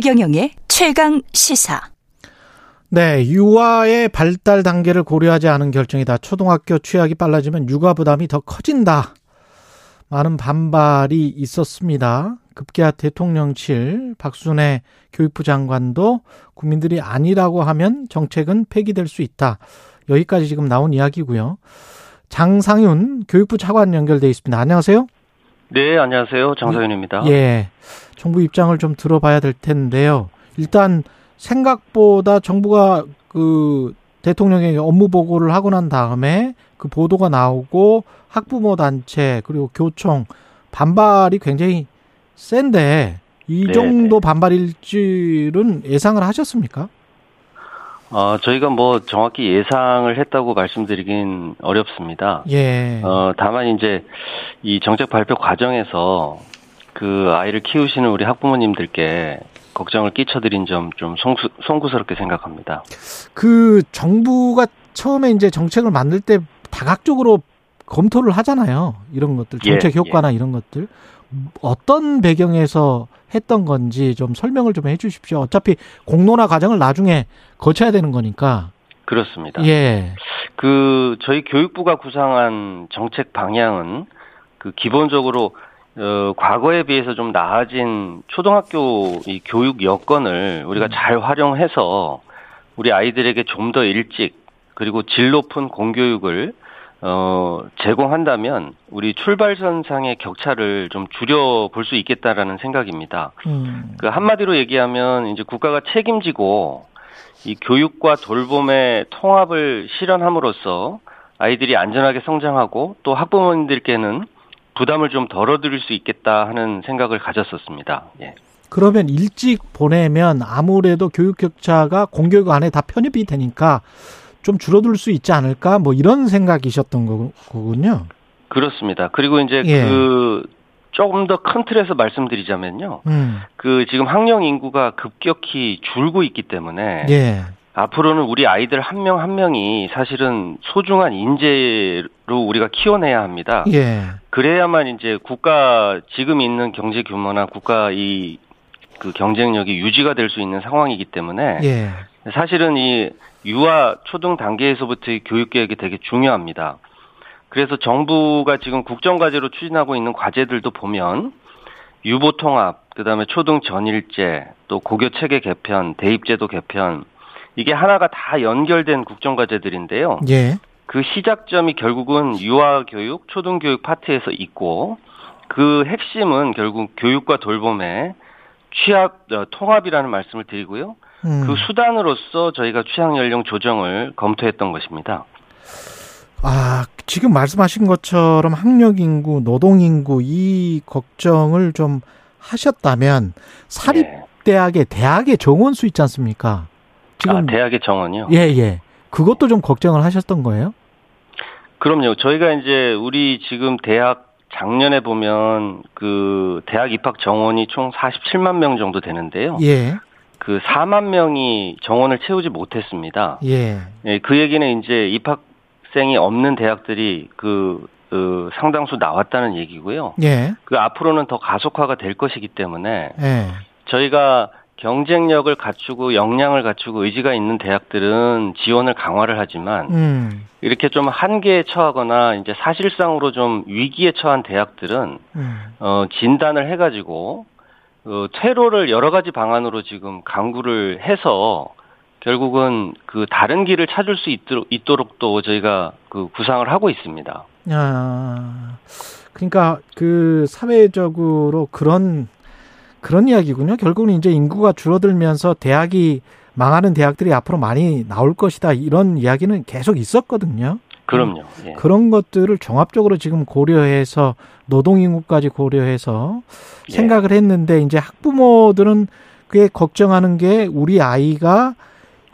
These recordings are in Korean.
최경영의 최강 시사. 네, 유아의 발달 단계를 고려하지 않은 결정이다. 초등학교 취약이 빨라지면 육아 부담이 더 커진다. 많은 반발이 있었습니다. 급기야 대통령실 박순애 교육부 장관도 국민들이 아니라고 하면 정책은 폐기될 수 있다. 여기까지 지금 나온 이야기고요. 장상윤 교육부 차관 연결돼 있습니다. 안녕하세요. 네, 안녕하세요. 장상윤입니다. 예. 정부 입장을 좀 들어봐야 될 텐데요. 일단 생각보다 정부가 그 대통령에게 업무 보고를 하고 난 다음에 그 보도가 나오고 학부모 단체 그리고 교총 반발이 굉장히 센데 이 네, 정도 네. 반발일지는 예상을 하셨습니까? 어, 저희가 뭐 정확히 예상을 했다고 말씀드리긴 어렵습니다. 예. 어, 다만 이제 이 정책 발표 과정에서 그 아이를 키우시는 우리 학부모님들께 걱정을 끼쳐드린 점 좀 송구스럽게 생각합니다. 그 정부가 처음에 이제 정책을 만들 때 다각적으로 검토를 하잖아요. 이런 것들 예, 정책 예, 효과나 예. 이런 것들 어떤 배경에서 했던 건지 좀 설명을 좀 해주십시오. 어차피 공론화 과정을 나중에 거쳐야 되는 거니까. 그렇습니다. 예. 그 저희 교육부가 구상한 정책 방향은 그 기본적으로 어, 과거에 비해서 좀 나아진 초등학교 이 교육 여건을 우리가 음. 잘 활용해서 우리 아이들에게 좀 더 일찍 그리고 질 높은 공교육을 어, 제공한다면 우리 출발선상의 격차를 좀 줄여 볼 수 있겠다라는 생각입니다. 음. 그 한마디로 얘기하면 이제 국가가 책임지고 이 교육과 돌봄의 통합을 실현함으로써 아이들이 안전하게 성장하고 또 학부모님들께는 부담을 좀 덜어드릴 수 있겠다 하는 생각을 가졌었습니다. 예. 그러면 일찍 보내면 아무래도 교육 격차가 공교육 안에 다 편입이 되니까 좀 줄어들 수 있지 않을까 뭐 이런 생각이셨던 거군요. 그렇습니다. 그리고 이제 예. 그 조금 더 큰 틀에서 말씀드리자면요. 음. 그 지금 학령 인구가 급격히 줄고 있기 때문에 예. 앞으로는 우리 아이들 한 명한 한 명이 사실은 소중한 인재로 우리가 키워내야 합니다. 예. 그래야만 이제 국가 지금 있는 경제 규모나 국가 이 그 경쟁력이 유지가 될 수 있는 상황이기 때문에 예. 사실은 이 유아 초등 단계에서부터의 교육 계획이 되게 중요합니다. 그래서 정부가 지금 국정 과제로 추진하고 있는 과제들도 보면 유보 통합, 그다음에 초등 전일제, 또 고교 체계 개편, 대입제도 개편 이게 하나가 다 연결된 국정과제들인데요. 예. 그 시작점이 결국은 유아교육, 초등교육 파트에서 있고 그 핵심은 결국 교육과 돌봄의 취약 어, 통합이라는 말씀을 드리고요. 음. 그 수단으로서 저희가 취약 연령 조정을 검토했던 것입니다. 아, 지금 말씀하신 것처럼 학력 인구, 노동 인구 이 걱정을 좀 하셨다면 사립 네. 대학의 대학의 정원 수 있지 않습니까? 지금 아, 대학의 정원이요? 예, 예. 그것도 좀 걱정을 하셨던 거예요? 그럼요. 저희가 이제 우리 지금 대학 작년에 보면 그 대학 입학 정원이 총 47만 명 정도 되는데요. 예. 그 4만 명이 정원을 채우지 못했습니다. 예. 예, 그 얘기는 이제 입학생이 없는 대학들이 그, 그 상당수 나왔다는 얘기고요. 예. 그 앞으로는 더 가속화가 될 것이기 때문에 예. 저희가 경쟁력을 갖추고 역량을 갖추고 의지가 있는 대학들은 지원을 강화를 하지만 음. 이렇게 좀 한계에 처하거나 이제 사실상으로 좀 위기에 처한 대학들은 음. 어 진단을 해가지고 어, 퇴로를 여러 가지 방안으로 지금 강구를 해서 결국은 그 다른 길을 찾을 수 있도록, 있도록 또 저희가 그 구상을 하고 있습니다. 아, 그러니까 그 사회적으로 그런 그런 이야기군요. 결국은 이제 인구가 줄어들면서 대학이 망하는 대학들이 앞으로 많이 나올 것이다. 이런 이야기는 계속 있었거든요. 그럼요. 예. 그런 것들을 종합적으로 지금 고려해서 노동 인구까지 고려해서 예. 생각을 했는데 이제 학부모들은 그게 걱정하는 게 우리 아이가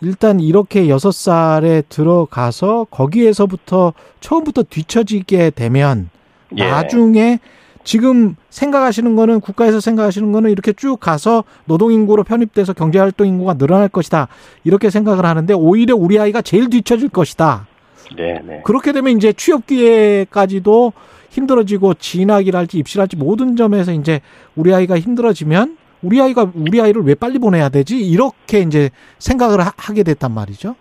일단 이렇게 여섯 살에 들어가서 거기에서부터 처음부터 뒤처지게 되면 예. 나중에 지금 생각하시는 거는 국가에서 생각하시는 거는 이렇게 쭉 가서 노동 인구로 편입돼서 경제 활동 인구가 늘어날 것이다. 이렇게 생각을 하는데 오히려 우리 아이가 제일 뒤처질 것이다. 네, 네. 그렇게 되면 이제 취업 기회까지도 힘들어지고 진학이랄지 입시랄지 모든 점에서 이제 우리 아이가 힘들어지면 우리 아이가 우리 아이를 왜 빨리 보내야 되지? 이렇게 이제 생각을 하, 게 됐단 말이죠.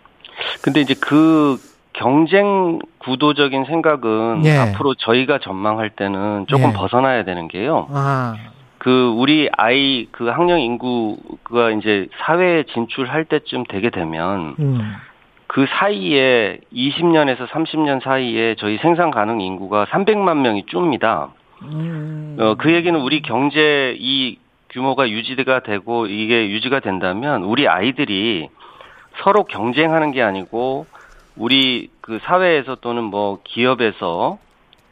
근데 이제 그 경쟁 구도적인 생각은 예. 앞으로 저희가 전망할 때는 조금 예. 벗어나야 되는 게요. 아, 그 우리 아이 그 학령 인구가 이제 사회에 진출할 때쯤 되게 되면 음, 그 사이에 20년에서 30년 사이에 저희 생산 가능 인구가 300만 명이 줍니다. 음, 어, 그 얘기는 우리 경제 이 규모가 유지가 되고 이게 유지가 된다면 우리 아이들이 서로 경쟁하는 게 아니고 우리 그 사회에서 또는 뭐 기업에서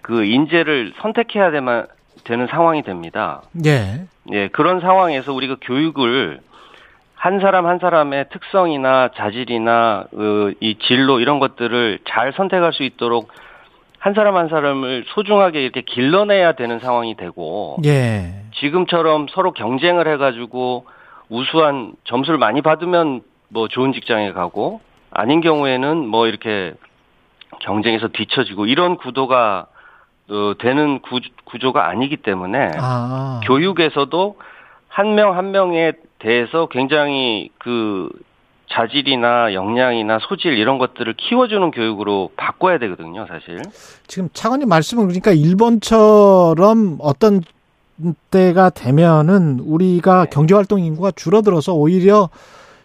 그 인재를 선택해야 되만 되는 상황이 됩니다. 예, 예, 그런 상황에서 우리가 교육을 한 사람 한 사람의 특성이나 자질이나 어, 이 진로 이런 것들을 잘 선택할 수 있도록 한 사람 한 사람을 소중하게 이렇게 길러내야 되는 상황이 되고 예, 지금처럼 서로 경쟁을 해가지고 우수한 점수를 많이 받으면 뭐 좋은 직장에 가고 아닌 경우에는 뭐 이렇게 경쟁에서 뒤처지고 이런 구도가 어, 되는 구, 구조가 아니기 때문에 아, 교육에서도 한명한 명에 대해서 굉장히 그 자질이나 역량이나 소질 이런 것들을 키워주는 교육으로 바꿔야 되거든요, 사실. 지금 차관님 말씀은 그러니까 일본처럼 어떤 때가 되면은 우리가 네. 경제활동 인구가 줄어들어서 오히려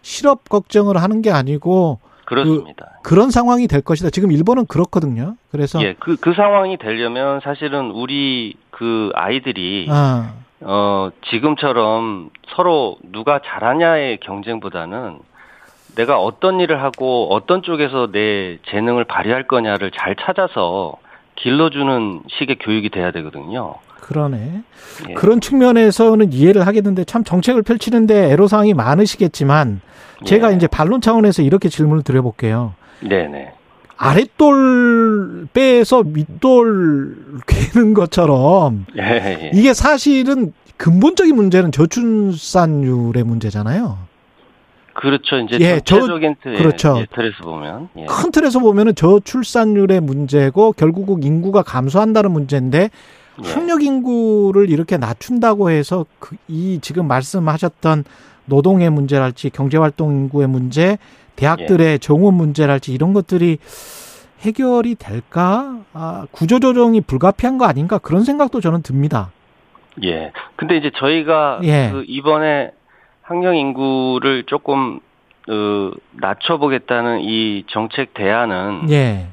실업 걱정을 하는 게 아니고 그렇습니다. 그 런 상황이 될 것이다. 지금 일본은 그렇거든요. 그래서 예, 그, 그 상황이 되려면 사실은 우리 그 아이들이, 아, 어, 지금처럼 서로 누가 잘하냐의 경쟁보다는 내가 어떤 일을 하고 어떤 쪽에서 내 재능을 발휘할 거냐를 잘 찾아서 길러주는 식의 교육이 돼야 되거든요. 그러네. 예. 그런 측면에서는 이해를 하겠는데 참 정책을 펼치는데 애로사항이 많으시겠지만 제가 예. 이제 반론 차원에서 이렇게 질문을 드려볼게요. 네네. 아랫돌 빼서 윗돌 괴는 것처럼 예, 예. 이게 사실은 근본적인 문제는 저출산율의 문제잖아요. 그렇죠. 이제 예, 저- 전체적인 틀, 그렇죠. 예, 틀에서 보면. 예. 큰 틀에서 보면은 저출산율의 문제고 결국은 인구가 감소한다는 문제인데 예. 학력 인구를 이렇게 낮춘다고 해서 그 이 지금 말씀하셨던 노동의 문제랄지 경제활동 인구의 문제, 대학들의 예. 정원 문제랄지 이런 것들이 해결이 될까? 아, 구조조정이 불가피한 거 아닌가? 그런 생각도 저는 듭니다. 예. 근데 이제 저희가 예. 그 이번에 학령 인구를 조금 어, 낮춰보겠다는 이 정책 대안은 예.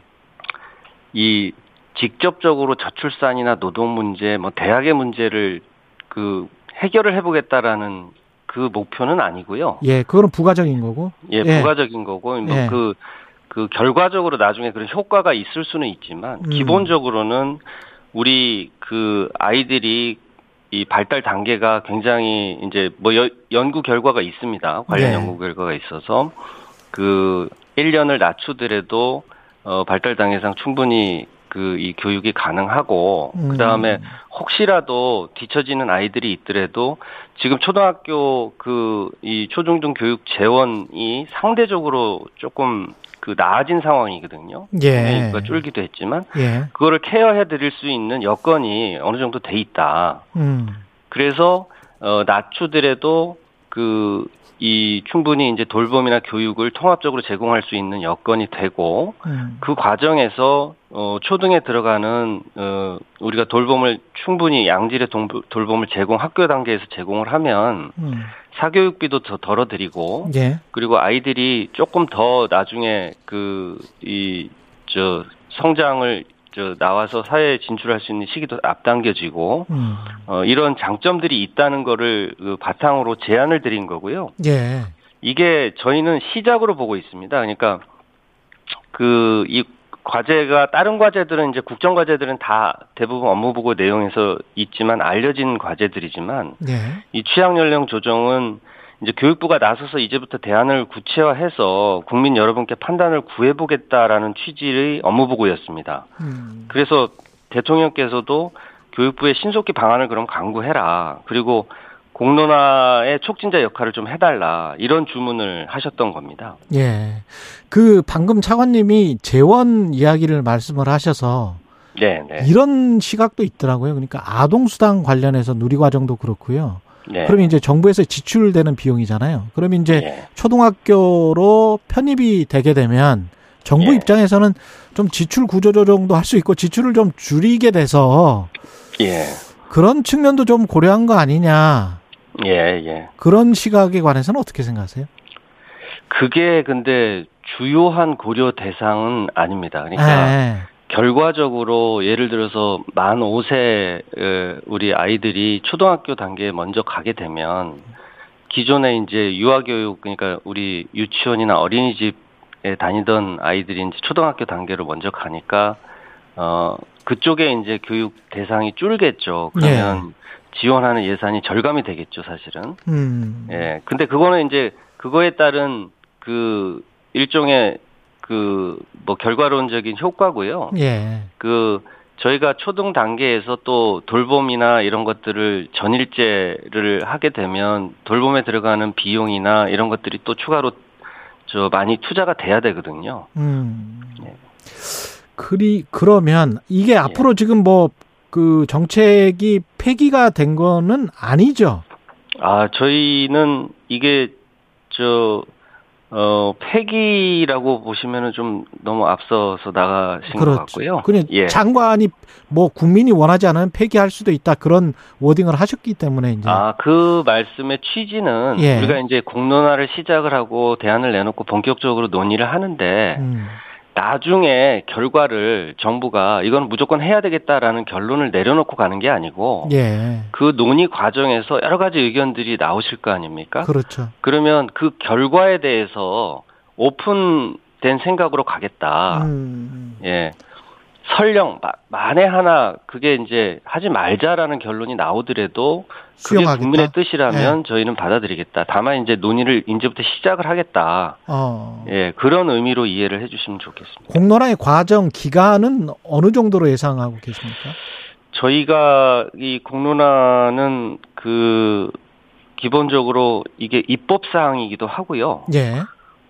이 직접적으로 저출산이나 노동 문제, 뭐 대학의 문제를 그 해결을 해보겠다라는 그 목표는 아니고요. 예, 그거는 부가적인 거고. 예, 예. 부가적인 거고 예. 뭐그 그 결과적으로 나중에 그런 효과가 있을 수는 있지만 음. 기본적으로는 우리 그 아이들이 이 발달 단계가 굉장히 이제 뭐 여- 연구 결과가 있습니다. 관련 네. 연구 결과가 있어서 그 1년을 낮추더라도 어 발달 단계상 충분히 그 이 교육이 가능하고 음. 그다음에 혹시라도 뒤처지는 아이들이 있더라도 지금 초등학교 그 이 초중등 교육 재원이 상대적으로 조금 그 나아진 상황이거든요. 예. 인구가 줄기도 했지만 예. 그거를 케어해 드릴 수 있는 여건이 어느 정도 돼 있다. 음. 그래서 어 낮추더라도 그 이 충분히 이제 돌봄이나 교육을 통합적으로 제공할 수 있는 여건이 되고 음. 그 과정에서 어 초등에 들어가는 어 우리가 돌봄을 충분히 양질의 동- 돌봄을 제공 학교 단계에서 제공을 하면 음. 사교육비도 더 덜어드리고 예. 그리고 아이들이 조금 더 나중에 그 이 저 성장을 저 나와서 사회에 진출할 수 있는 시기도 앞당겨지고 음. 어 이런 장점들이 있다는 거를 그 바탕으로 제안을 드린 거고요. 예. 이게 저희는 시작으로 보고 있습니다. 그러니까 그 이 과제가 다른 과제들은 이제 국정 과제들은 다 대부분 업무 보고 내용에서 있지만 알려진 과제들이지만 예. 이 취약 연령 조정은 이제 교육부가 나서서 이제부터 대안을 구체화해서 국민 여러분께 판단을 구해보겠다라는 취지의 업무 보고였습니다. 음. 그래서 대통령께서도 교육부에 신속히 방안을 그럼 강구해라. 그리고 공론화의 촉진자 역할을 좀 해달라. 이런 주문을 하셨던 겁니다. 예. 그 방금 차관님이 재원 이야기를 말씀을 하셔서 네, 네. 이런 시각도 있더라고요. 그러니까 아동 수당 관련해서 누리과정도 그렇고요. 네. 그러면 이제 정부에서 지출되는 비용이잖아요. 그러면 이제 예. 초등학교로 편입이 되게 되면 정부 예. 입장에서는 좀 지출 구조 조정도 할 수 있고 지출을 좀 줄이게 돼서 예. 그런 측면도 좀 고려한 거 아니냐. 예, 예. 그런 시각에 관해서는 어떻게 생각하세요? 그게 근데 주요한 고려 대상은 아닙니다. 그러니까 예. 결과적으로 예를 들어서 만 5세 우리 아이들이 초등학교 단계에 먼저 가게 되면 기존에 이제 유아교육 그러니까 우리 유치원이나 어린이집에 다니던 아이들이 이제 초등학교 단계로 먼저 가니까 어 그쪽에 이제 교육 대상이 줄겠죠. 그러면 지원하는 예산이 절감이 되겠죠, 사실은. 음. 예. 근데 그거는 이제 그거에 따른 그 일종의 그 뭐 결과론적인 효과고요. 예. 그 저희가 초등 단계에서 또 돌봄이나 이런 것들을 전일제를 하게 되면 돌봄에 들어가는 비용이나 이런 것들이 또 추가로 저 많이 투자가 돼야 되거든요. 음. 예. 그리 그러면 이게 앞으로 지금 뭐 그 정책이 폐기가 된 거는 아니죠. 아, 저희는 이게 저 어, 폐기라고 보시면은 좀 너무 앞서서 나가신 것 같고요. 그냥 예. 장관이 뭐 국민이 원하지 않으면 폐기할 수도 있다 그런 워딩을 하셨기 때문에 이제 아, 그 말씀의 취지는 예. 우리가 이제 공론화를 시작을 하고 대안을 내놓고 본격적으로 논의를 하는데 음. 나중에 결과를 정부가 이건 무조건 해야 되겠다라는 결론을 내려놓고 가는 게 아니고 예. 그 논의 과정에서 여러 가지 의견들이 나오실 거 아닙니까? 그렇죠. 그러면 그 결과에 대해서 오픈된 생각으로 가겠다. 음. 예. 설령 마- 만에 하나 그게 이제 하지 말자라는 결론이 나오더라도 그게 수용하겠다. 국민의 뜻이라면 저희는 받아들이겠다. 다만 이제 논의를 이제부터 시작을 하겠다. 어. 예, 그런 의미로 이해를 해주시면 좋겠습니다. 공론화의 과정 기간은 어느 정도로 예상하고 계십니까? 저희가 이 공론화는 그 기본적으로 이게 입법 사항이기도 하고요. 예.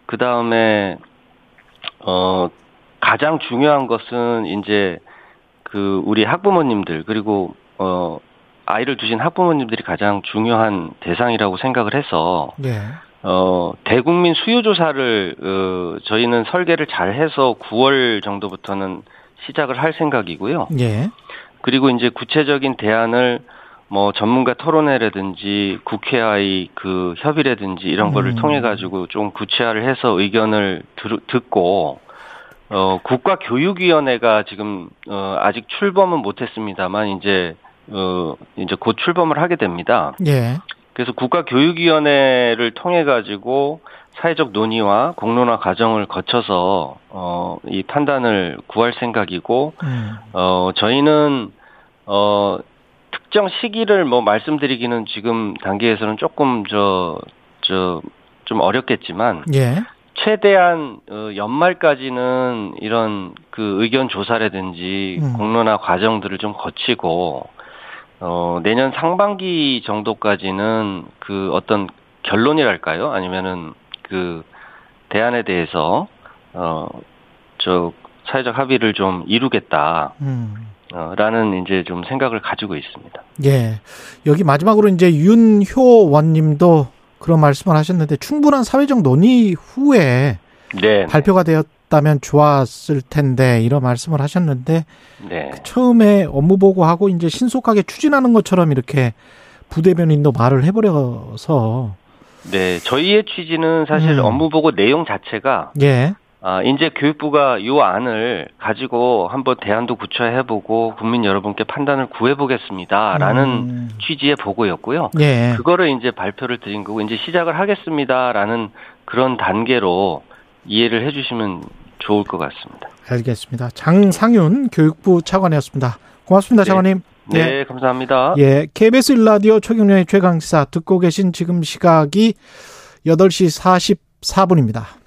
그 다음에 어 가장 중요한 것은 이제 그 우리 학부모님들 그리고 어 아이를 두신 학부모님들이 가장 중요한 대상이라고 생각을 해서 예. 어 대국민 수요 조사를 어 저희는 설계를 잘 해서 9월 정도부터는 시작을 할 생각이고요. 예. 그리고 이제 구체적인 대안을 뭐 전문가 토론회라든지 국회와의 그 협의라든지 이런 거를 음. 통해 가지고 좀 구체화를 해서 의견을 들, 듣고 어 국가교육위원회가 지금 어 아직 출범은 못했습니다만 이제 어 이제 곧 출범을 하게 됩니다. 예. 그래서 국가교육위원회를 통해 가지고 사회적 논의와 공론화 과정을 거쳐서 어 이 판단을 구할 생각이고 음. 어, 저희는, 어, 특정 시기를 뭐 말씀드리기는 지금 단계에서는 조금 저, 저, 좀 어렵겠지만, 예. 최대한, 어, 연말까지는 이런 그 의견 조사라든지 음. 공론화 과정들을 좀 거치고, 어, 내년 상반기 정도까지는 그 어떤 결론이랄까요? 아니면은 그 대안에 대해서, 어, 저, 사회적 합의를 좀 이루겠다. 음. 어, 라는 이제 좀 생각을 가지고 있습니다. 예. 여기 마지막으로 이제 윤효원 님도 그런 말씀을 하셨는데 충분한 사회적 논의 후에 네. 발표가 되었다면 좋았을 텐데 이런 말씀을 하셨는데 네. 처음에 업무 보고하고 이제 신속하게 추진하는 것처럼 이렇게 부대변인도 말을 해버려서 네. 저희의 취지는 사실 음. 업무 보고 내용 자체가 예. 아, 이제 교육부가 요 안을 가지고 한번 대안도 구체해보고 국민 여러분께 판단을 구해보겠습니다. 라는 음. 취지의 보고였고요. 예. 그거를 이제 발표를 드린 거고, 이제 시작을 하겠습니다. 라는 그런 단계로 이해를 해주시면 좋을 것 같습니다. 알겠습니다. 장상윤 교육부 차관이었습니다. 고맙습니다, 네. 차관님. 네, 감사합니다. 예, KBS 일라디오 최경련의 최강시사 듣고 계신 지금 시각이 8시 44분입니다.